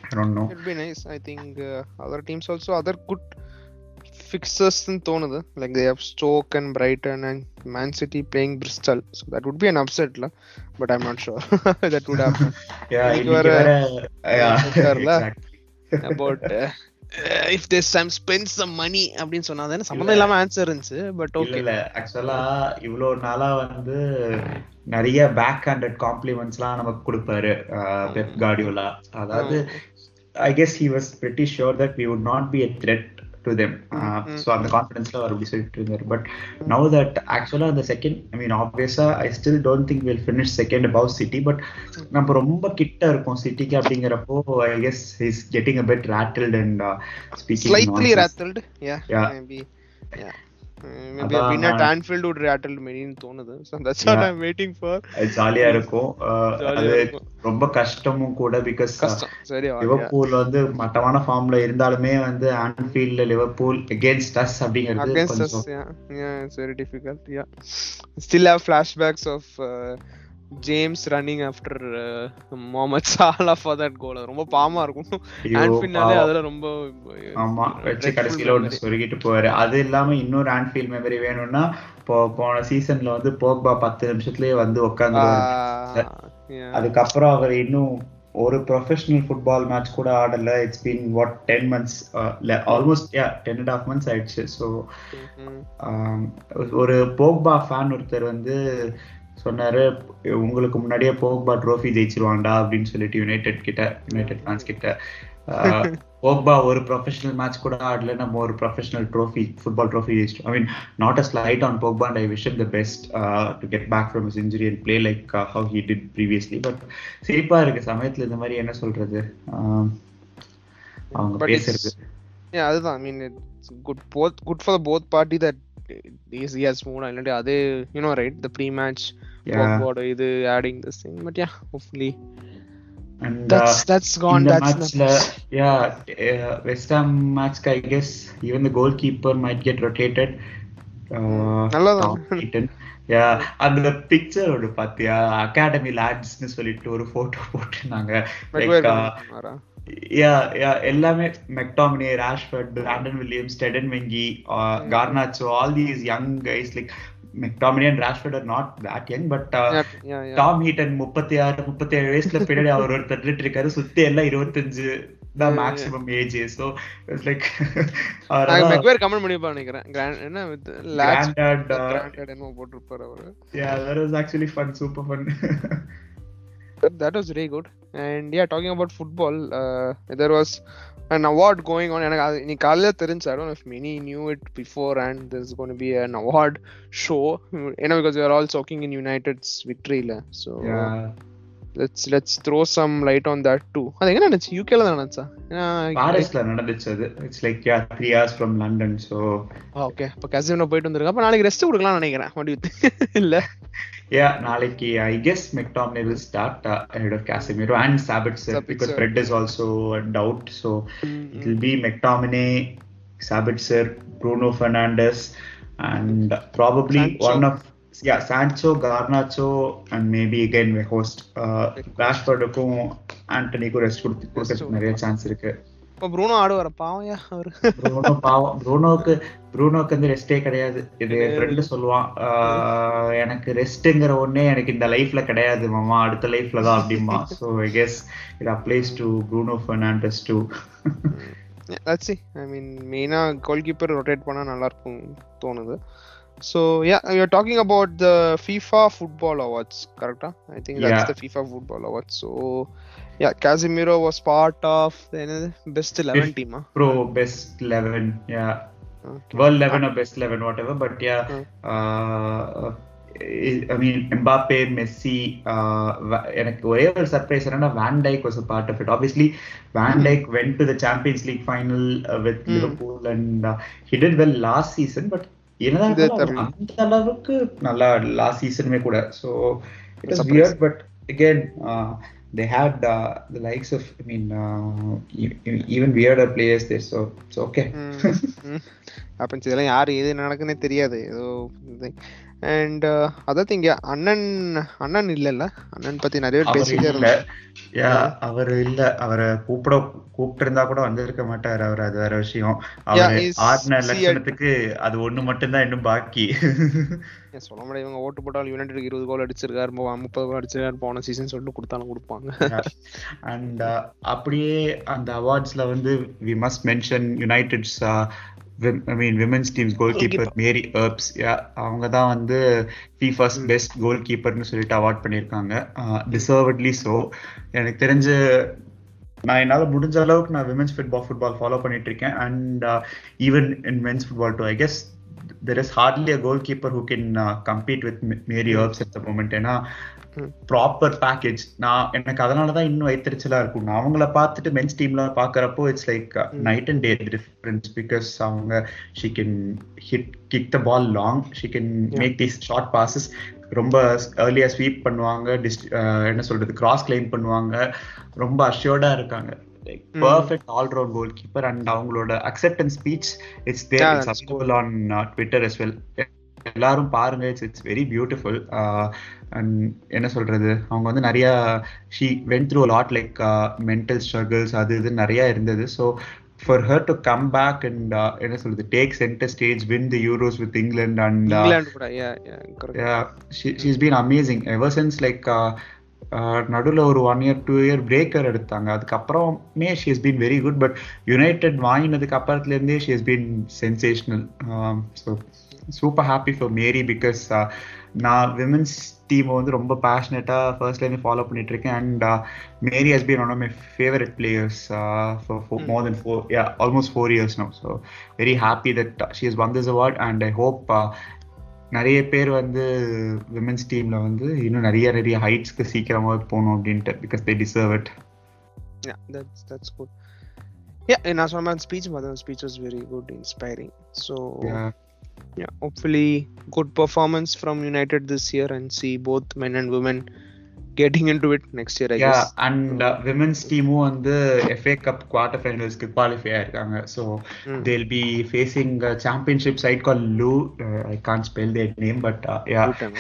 I don't know. It'd be nice. I think uh, other teams also other good Fixers தோணுது like they have Stoke and Brighton and Man City playing Bristol so that would be an upset la but I'm not sure that would happen yeah like were, yeah exactly. about uh, if this time spend some money அப்படின்னு சொன்னா தானே சம்மந்தம் இல்லாம answer இருந்துச்சு but okay இல்ல ஆக்சுவலா இவ்வளவு நாளா வந்து நிறைய பேக் ஹேண்டட் காம்ப்ளிமெண்ட்ஸ்லாம் நமக்கு கொடுப்பாரு பெப் கார்டியோலா அதாவது I guess he was pretty sure that we would not be a threat to them so அந்த கான்ஃபிடன்ஸ்ல அவர் அப்படி சொல்லிட்டு இருந்தார். பட் நவ் தட் ஆக்சுவலா அந்த செகண்ட் ஐ மீன் ஆப்வியஸா I still don't think will finish second above City but நம்ம ரொம்ப கிட்ட இருக்கோம் சிட்டிக்கு அப்படிங்கிறப்போ I guess is getting a bit rattled and speaking slightly rattled yeah Yeah. Maybe yeah maybe அதான் வின் அட் நான்- Anfield would rattle many-ன்னு தோணுது so that's what Yeah. I'm waiting for ஜாலியா இருக்கும். ஜாலியா அது. ரொம்ப கஷ்டமும் கூட பிகாஸ் சரி லிவர்பூல் வந்து மட்டமான ஃபார்ம்ல இருந்தாலுமே வந்து ஆன்ஃபீல்ட்ல லிவர்பூல் அகேன்ஸ்ட் அஸ் அப்படிங்கிறது against us கொஞ்சம் yeah. Yeah it's very difficult yeah. Still have after uh, Mohamed Salah for that goal அது ரொம்ப பாவமா இருக்கும் ஆன்ஃபீல்ட்னாலே. அதுல ரொம்ப ஆமா வச்சு கடைசியில memory. சொருகிட்டு போவாரு அது இல்லாம இன்னொரு ஆன்ஃபீல்ட் மெமரி வேணும்னா இப்போ போன சீசன்ல வந்து போக்பா பத்து நிமிஷத்துலயே வந்து உட்காந்து. அதுக்கப்புறம் அவர் இன்னும் ஒரு ப்ரொஃபஷனல் ஃபுட்பால் மேட்ச் கூட ஆடல it's been what ten months almost yeah ten and half months ஆயிடுச்சு ஸோ Mhm. ஒரு போக்பா ஃபேன் ஒருத்தர் வந்து சொன்னாரு உங்களுக்கு முன்னாடியே போக்பா ட்ரோஃபி ஜெயிச்சிருவான்டா அப்படின்னு சொல்லிட்டு யுனைடெட் கிட்ட யுனைடெட் ஃபேன்ஸ் கிட்ட. போக்பா ஒரு ப்ரொஃபஷனல் மேட்ச் கூட ஆடல நம்ம ஒரு ப்ரொஃபஷனல் ட்ரோஃபி ஃபுட்பால் ட்ரோஃபி ஜெயிச்சிட்டோம். I mean not a slight on Pogba and I wish the best to get back from injury and play like uh, how he did previously. But சிரிப்பா இருக்கு சமயத்துல இந்த மாதிரி என்ன சொல்றது? அவங்க பேசுறது. அதுதான். I mean good both good for both party that has moved on இல்லாட்டி அதே you know right the pre match Yeah. போட் இது adding this thing but yeah hopefully uh, that's that's gone that's yeah uh, West Ham match I guess even the goalkeeper might get rotated uh, yeah அந்த picture ஒன்று பாத்தியா academy லாட்ஸ்னு சொல்லிட்டு ஒரு photo போட்டுருந்தாங்க yeah yeah எல்லாமே McTominay Rashford Brandon Williams Teden Mengi Garnacho all these young guys like McTominay and Rashford are not that young but. Tom Heaton முப்பத்தி ஆறு முப்பத்தி ஏழு வயசுல பின்னாடி அவர் ஒரு தட்டுட்டு இருக்காரு. சுத்தி எல்லாம் இருபத்தஞ்சு தான் maximum age so like Maguire comment பண்ணிருப்பா நினைக்கிறேன். என்ன granddad என்னமோ போட்டிருப்பாரு அவரு. Yeah that was actually fun super fun. that was very good and yeah talking about football uh, there was an award going on எனக்கு அது இன்னைக்கு காலையில தெரிஞ்சு I don't know if many knew it before and there's going to be an award show you know because we are all soaking in United's let's let's throw some light on that too அது எங்க நடந்துச்சு யூகேல தான் நடந்துச்சா பாரிஸ்ல நடந்துச்சு அது it's like yeah three hours from London so okay அப்ப கசினோ போயிட்டு வந்திருக்க அப்ப நாளைக்கு ரெஸ்ட் கொடுக்கலாம்னு நினைக்கிறேன் you think இல்ல யா நாளைக்கு I guess McTominay will start ahead of Casemiro and Sabitzer Sabitzer. because Fred is also a doubt so it will be McTominay, Sabitzer, Bruno Fernandes, and probably Garnacho, and maybe again we host uh, Rashfordக்கும் ஆண்டனிக்கும் rest கொடுத்து கொடுக்கறதுக்கு நிறைய chance இருக்கு. இப்ப Bruno ஆடுவார? பாவம்யா அவரு? Bruno பாவம். ப்ரூனோக்கு ப்ரூனோக்கு வந்து ரெஸ்டே கிடையாது. இது ஃப்ரெண்டு சொல்லுவான். எனக்கு ரெஸ்ட்ங்கிற ஒண்ணே எனக்கு இந்த லைஃப்ல கிடையாது மாமா. அடுத்த லைஃப்ல தான் அப்படிமா so I guess it applies to Bruno Fernandes too I mean மெயினா கோல் கீப்பர் ரொட்டேட் பண்ணா நல்லா இருக்கும் தோணுது. So yeah you're talking about the FIFA football awards கரெக்டா I think Yeah. That's the FIFA football awards so yeah Casemiro was part of என்னது best eleven டீமா bro best eleven yeah world eleven or best eleven whatever but yeah I mean Mbappe Messi எனக்கு ஒரே ஒரு surprise என்னன்னா van Dijk was a part of it obviously van Dijk went to the Champions League final with Hmm. Liverpool and he did well last season but என்னதான். அந்த அளவுக்கு நல்லா last சீசனுமே கூட. So it is. Weird but again likes of I mean uh, e- e- even weirder players there. So it's okay. அப்போ இதெல்லாம் யாரு எது நடக்குன்னே தெரியாது. ஏதோ அண்ட் அதர் திங் அண்ணன் அண்ணன் இல்லல்ல? அண்ணன் பத்தி நிறைய பேர் பேசிட்டே இல்ல. யா அவர் இல்ல. அவரை கூப்பிட கூப்பிட்டு இருந்தா கூட வந்திருக்க மாட்டாரு அவர். அது வேற விஷயம். அவர் ஆடின லட்சணத்துக்கு அது ஒண்ணு மட்டும்தான் இன்னும் பாக்கி. சொல்ல முடியாது. இவங்க ஓட்டு போட்டால் யுனைடெட் இருபது கோல் அடிச்சிருக்காரு முப்பது கோல் அடிச்சிருக்காரு போன சீசன் சொல்லிட்டு கொடுத்தாலும் கொடுப்பாங்க. அண்ட் அப்படியே அந்த அவார்ட்ஸ்ல வந்து we must mention United's I mean women's team's goalkeeper Mary Earps அவங்க தான் வந்து ஃபீஃபாஸ் பெஸ்ட் கோல் கீப்பர்னு சொல்லிட்டு அவார்ட் பண்ணியிருக்காங்க. டிசர்வட்லி ஸோ எனக்கு தெரிஞ்சு நான் என்னால் முடிஞ்ச அளவுக்கு நான் விமென்ஸ் ஃபுட்பால் ஃபுட்பால் ஃபாலோ பண்ணிட்டு இருக்கேன் and even in men's football too I guess there is hardly a goalkeeper who can compete with Mary Earps at the moment ஏன்னா ப்ராப்பர் பேக்கேஜ் நான் எனக்கு அதனால தான் இன்னும் வைத்தறிச்சலா இருக்கும். நான் அவங்கள பார்த்துட்டு மென்ஸ் டீம்ல பார்க்கறப்போ it's like night and day difference because அவங்க she can hit kick the ball long she can make these short passes ரொம்ப ஏர்லியா ஸ்வீப் பண்ணுவாங்க. டிஸ் என்ன சொல்றது? கிராஸ் கிளைம் பண்ணுவாங்க. ரொம்ப அஷ்யோர்டா இருக்காங்க. Perfect all round goalkeeper and அவங்களோட acceptance speech it's there on Twitter as well எல்லாரும் பாருங்க. It's it's very beautiful and என்ன சொல்றது? அவங்க வந்து நிறைய she went through lot like mental struggles அது இது நிறைய இருந்தது. So for her to come back and என்ன சொல்றது? Take centre stage win the Euros with England and she's been amazing ever since like நடுவில் ஒரு one year two year breaker எடுத்தாங்க. அதுக்கப்புறமே she has been very good but United வாங்கினதுக்கு அப்புறத்துலேருந்தே she has been sensational so super happy for Mary because நான் women's டீமை வந்து ரொம்ப பேஷனட்டாக ஃபர்ஸ்ட்லேருந்து ஃபாலோ பண்ணிட்டு இருக்கேன் and Mary has been one of my favourite players for more than four yeah almost four years no so very happy that she has won this award and I hope நிறைய பேர் வந்து women's டீம்ல வந்து இன்னும் நிறைய நிறைய ஹைட்ஸ்க்கு சீக்கிரமா போகணும் அப்படின்ட்டு because they deserve it yeah that's that's good. Yeah and as one speech mother speech was very good inspiring. So yeah. hopefully good performance from united this year and see both men and women getting into it next year I yeah guess and uh, women's டீமும் வந்து FA Cup quarter finalsக்கு qualify ஆயிருக்காங்க so Mm. they'll be facing a championship side called Lu uh, I can't spell their name but uh, yeah Good time.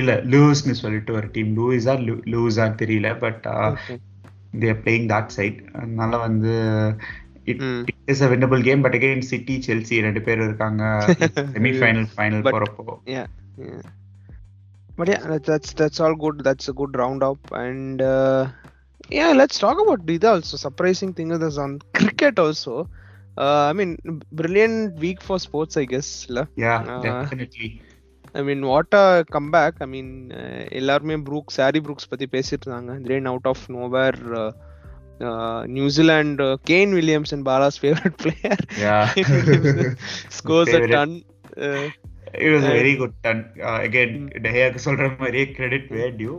இல்ல லூஸ்னு சொல்லிட்டு ஒரு team லூயிஸா லூஸா தெரியல but. They're playing that side அதனால வந்து it Mm. Is a winnable game but again City Chelsea ரெண்டு பேர் இருக்காங்க செமி ஃபைனல் ஃபைனல் But- போறப்போ yeah yeah but yeah that- that's that's all good that's a good roundup and uh, yeah let's talk about it also surprising thing is on cricket also uh, i mean brilliant week for sports i guess la. Yeah Uh, definitely I mean what a comeback I mean எல்லாருமே Brooks sorry Brooks பத்தி பேசிட்டு இருந்தாங்க திடீர்னு out of nowhere uh, New Zealand uh, Kane Williamson, Bala's favorite player. Yeah, scores favorite. a ton. Uh, a very good turn uh, again டெஹேக்கு சொல்ற மாதிரியே credit where due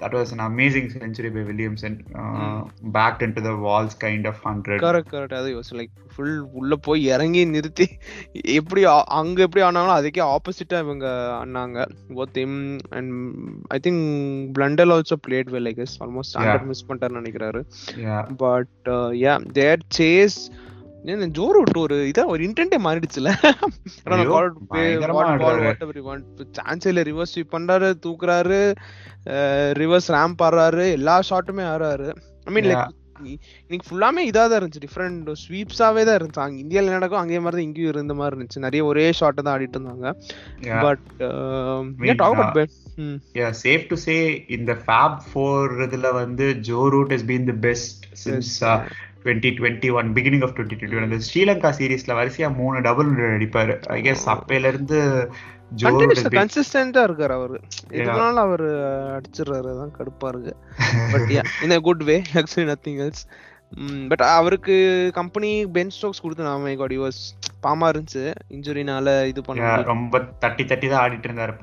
that was an amazing century by Williamson. Uh, backed into the walls kind of 100 correct correct அது யோசி like full உள்ள போய் இறங்கி நிறுத்தி எப்படி அங்க எப்படி ஆனாங்களோ அதுக்கே ஆப்போசிட்டா இவங்க ஆனாங்க. Both him and I think Blundell also played well I guess almost hundred miss பண்ணிட்டாருன்னு நினைக்கிறாரு. But yeah their chase Joe Root ஒரு இதா ஒரு இன்டென்ட்டே மாறிடுச்சுல. சான்ஸ் இல்ல ரிவர்ஸ் ஸ்வீப் பண்றாரு தூக்குறாரு ரிவர்ஸ் ரேம்ப் ஆடுறாரு எல்லா ஷாட்டுமே ஆடுறாரு. ஐ மீன் லைக் இன்னைக்கு ஃபுல்லாமே இதா தான் இருந்துச்சு டிஃப்ரெண்ட் ஸ்வீப்ஸாவே தான் இருந்துச்சு. அங்க இந்தியால நடக்கும் அங்கே மாதிரி தான் இங்கேயும் இருந்த மாதிரி இருந்துச்சு. நிறைய ஒரே ஷாட்டை தான் ஆடிட்டு இருந்தாங்க. But talk about yeah safe to say இந்த fab 4 இதுல வந்து Joe Root has been the best since uh, 2021 beginning of 2021 அந்த ஸ்ரீலங்கா சீரிஸ்ல வரிசையா மூணு டபுள் அடிப்பாரு. ஐ கெஸ் அப்பையில இருந்து கன்சிஸ்டன்டா இருக்காரு அவரு. எதுனாலும் அவரு அடிச்சிடுறாரு. அதான் கடுப்பா இருக்கு. But in good way actually nothing else but அவருக்கு கம்பெனி பென் ஸ்டோக்ஸ் கொடுத்து நாம காட் யூஸ் பாமா இருந்துச்சு. இன்ஜுரினால இது பண்ண. ரொம்ப தட்டி தட்டி தான் ஆடிட்டு இருந்தாரு.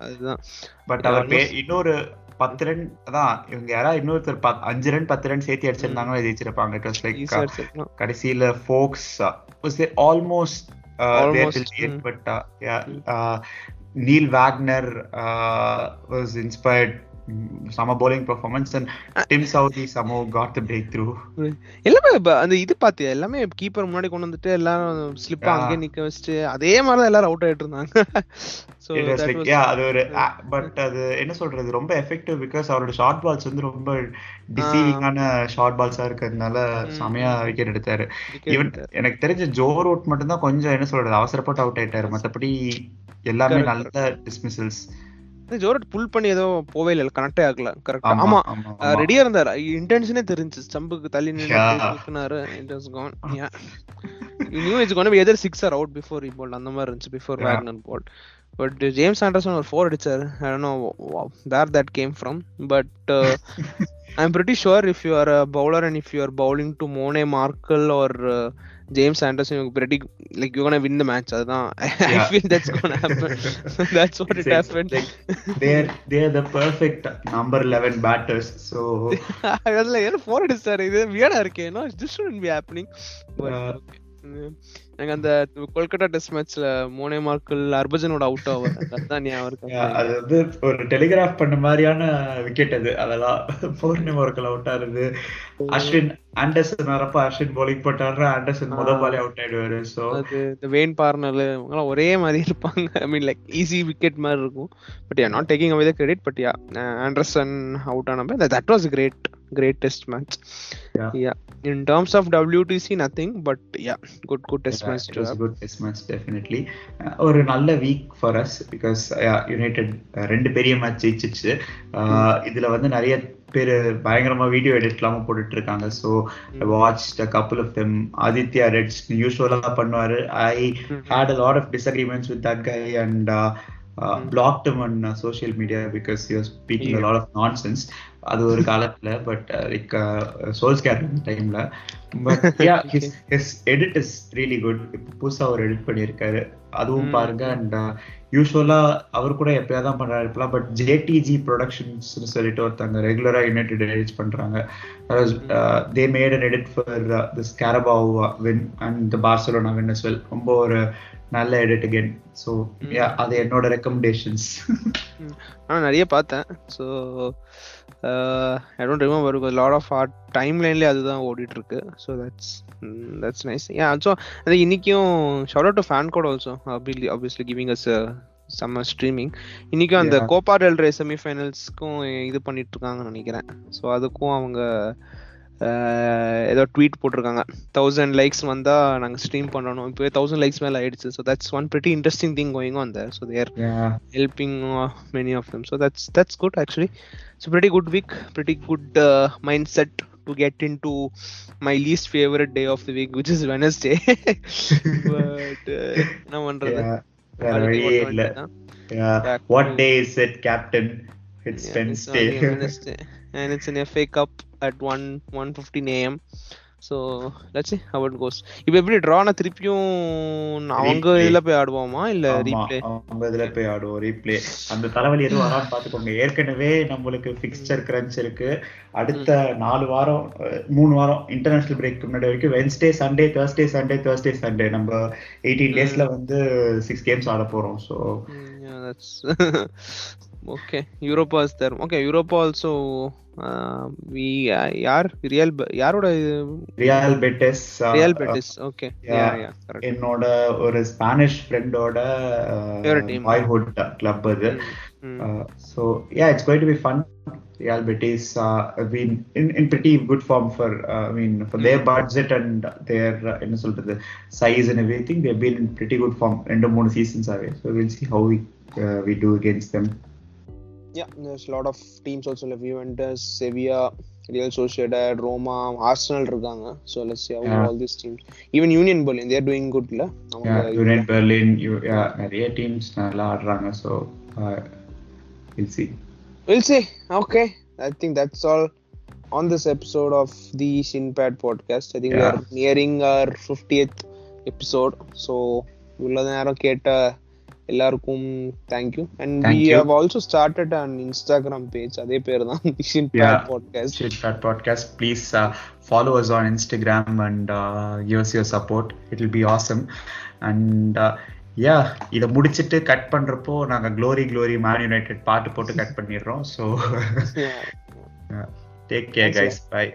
அதுதான். பட் அவர் இன்னொரு பத்து ரன் அதான் இவங்க யாராவது இன்னொருத்தர் அஞ்சு ரன் பத்து ரன் சேர்த்து அடிச்சிருந்தாங்கன்னா ஜெயிச்சிருப்பாங்க இட் வாஸ் லைக் கடைசியில Foakes almost. But Neil Wagner was inspired some bowling performance and Tim Southee somehow got the breakthrough. எல்லாமே இப்ப அந்த இது பாத்தியா? எல்லாமே கீப்பர் முன்னாடி கொண்டு வந்துட்டு எல்லாரும் ஸ்லிப்பா Yeah. அங்கேயே நிக்க வச்சுட்டு அதே மாதிரி தான் எல்லாரும் அவுட் ஆயிட்டு இருந்தாங்க. சோ அது ஒரு பட் அது என்ன சொல்றது? ரொம்ப எஃபெக்டிவ் பிகாஸ் அவரோட ஷார்ட் பால்ஸ் வந்து ரொம்ப டிசீவிங்கான ஷார்ட் பால்ஸா இருக்கிறதுனால செமையா விக்கெட் எடுத்தாரு. ஈவன் எனக்கு தெரிஞ்ச ஜோ ரூட் மட்டும் தான் கொஞ்சம் என்ன சொல்றது? அவசரப்பட்டு அவுட் ஆயிட்டாரு. மத்தபடி எல்லாமே நல்ல டிஸ்மிசல்ஸ் ஜோரட் புல் பண்ணி ஏதோ போவே இல்ல கனெக்டே ஆகல கரெக்டா ஆமா ரெடியா இருந்தாரு. இன்டென்ஷனே தெரிஞ்சு ஸ்டம்புக்கு தள்ளி. நின்னாரு can you knew is gone be either six or out before he bowled அந்த மாதிரி இருந்துச்சு before. Wagner ball but James Anderson ஒரு ஃபோர் அடிச்சாரு. I know where that came from but I'm pretty sure if you are a bowler and if you are bowling to Mone Markle or uh, James Anderson, you're pretty like you're gonna win the match. அதுதான் feel that's gonna happen. that's what it It's- it's happened. like they're they're the perfect number 11 batters so I was like, என்ன four அடிச்சாரு இது வியர்டா இருக்கே no this shouldn't be happening. But, Yeah. எனக்கு அந்த Kolkata test மேட்ச்ல மோனே மார்க்கல் ஹர்பஜனோட out ஆவர். அதுதான் ஞாபகம் இருக்கு அது வந்து ஒரு டெலிகிராஃப் பண்ண மாதிரியான விக்கெட் அது. அதெல்லாம் பௌர்ணமி ஒர்க்கில் அவுட் ஆகுது அஸ்வின் ஆண்டர்சன் வரப்ப அஸ்வின் bowling போட்டாரு ஆண்டர்சன் முத பாலே அவுட் ஆயிடுவாரு. சோ அது இந்த வெயின் பார்னல் இவங்கலாம் ஒரே மாதிரி இருப்பாங்க. I mean like easy wicket மாதிரி இருக்கும். But yeah not taking away the credit but yeah Anderson out ஆனப்ப that was great great test match. Yeah in terms of WTC nothing but yeah good good test match to good test match definitely ஒரு நல்ல week for us because United ரெண்டு பெரிய match ஜெயிச்சிச்சு. Uh, இதுல வந்து நிறைய பேர் பயங்கரமா video எடிட்லாம போட்டுட்டு இருக்காங்க so watch a couple of them Aditya Reds யூஸ்வலா பண்ணுவாரு. I had a lot of disagreements with that guy and uh, uh, blocked him on uh, social media because he was speaking a lot of nonsense. அது ஒரு காலத்துல but like Solskjaer டைம்ல but yeah his his edit is really good இப்போ புதுசா ஒரு edit பண்ணியிருக்காரு அதுவும் பாருங்க அண்ட் யூஸ்வலா அவர் கூட எப்பயாவது தான் பண்றாரு இருக்கலாம் பட் ஜேடிஜி ப்ரொடக்ஷன்ஸ் சொல்லிட்டு ஒருத்தங்க ரெகுலரா யுனைடெட் எடிட் பண்றாங்க. They made an edit for this Carabao win and the Barcelona win as well ரொம்ப ஒரு நல்ல எடிட் அகேன் ஸோ அது என்னோட ரெக்கமெண்டேஷன்ஸ் நான் நிறைய பார்த்தேன். So I don't remember lot of art time லைன்லேயே அதுதான் ஓடிட்டு இருக்கு ஸோ தட்ஸ் தட்ஸ் நைஸ் ஏன் ஸோ அது இன்னைக்கும் shout out to FanCode also obviously giving us செம்ம ஸ்ட்ரீமிங் இன்னைக்கும் அந்த. கோப்பா டெல் ரே செமிஃபைனல்ஸ்க்கும் இது பண்ணிட்டு இருக்காங்கன்னு நினைக்கிறேன். ஸோ அதுக்கும் அவங்க ஏதோ ட்வீட் போட்டிருக்காங்க தௌசண்ட் லைக்ஸ் வந்தா நாங்க ஸ்ட்ரீம் பண்ணணும் இப்போ தௌசண்ட் லைக்ஸ் மேல ஆயிடுச்சு so that's one pretty interesting thing going on there so there helping uh, many of them so that's that's good actually it's a pretty good week pretty good uh, mindset to get into my least favorite day of the week which is wednesday but uh, என்ன day is it captain it's Yeah, it's Wednesday only a Wednesday. and it's an FA Cup at 1 1:15 a.m. So let's see how it goes. இப்போ எப்படி டிரானா திருப்பியும் அவங்க. இதுல போய் ஆடுவோமா? இல்ல replay அவங்க இதுல போய் ஆடுவோம் ரீப்ளே அந்த தலைவலி எதுவும் வரான்னு பாத்துக்கோங்க ஏற்கனவே நம்மளுக்கு பிக்சர் கிரன்ச் இருக்கு. அடுத்த நாலு வாரம் மூணு வாரம் இன்டர்நேஷனல் பிரேக் முன்னாடி வரைக்கும் Wednesday Sunday Thursday Sunday Thursday Sunday நம்ம எயிட்டீன் டேஸ்ல வந்து சிக்ஸ் கேம்ஸ் ஆட போறோம். So okay. Europa is there. Okay, Europa also. Uh, we uh, யார் ரியல் யாரோட Real Betis Real Betis okay yeah. Yeah yeah correct என்னோட ஒரு ஸ்பானிஷ் ஃப்ரெண்டோட Favorite team. பாய்ஹுட் கிளப் அது Uh, so yeah, it's going to be fun. Real Betis uh, have been in, in pretty good form for uh, I mean for their budget and their uh, என்ன சொல்றது size and everything. They've been in pretty good form. ரெண்டு மூணு seasons ஆவே. So we'll see how we uh, we do against them. Yeah, there's a lot of teams also like Juventus, Sevilla, Real Sociedad, Roma, Arsenal இருக்காங்க. So let's see how Yeah. all these teams. Even Union Berlin, they're doing good இல்ல? அவங்க Yeah, Union Berlin, you, yeah, நிறைய teams நல்லா ஆடுறாங்க. So uh, we'll see. We'll see. Okay. I think that's all on this episode of the Shinpad podcast. I think we Yeah. are nearing our 50th episode. So, இவ்வளோ நேரம் கேட்ட எல்லாருக்கும் thank you and we. Have also started an Instagram page அதே பேர் தான் Yeah. Podcast Shitchat podcast. Please uh, follow us on Instagram and uh, give us your support. It'll be awesome. And uh, yeah, இதை முடிச்சிட்டு cut பண்றப்போ நாங்க glory glory man United பாட்டு போட்டு cut பண்ணிடுறோம் so take care guys bye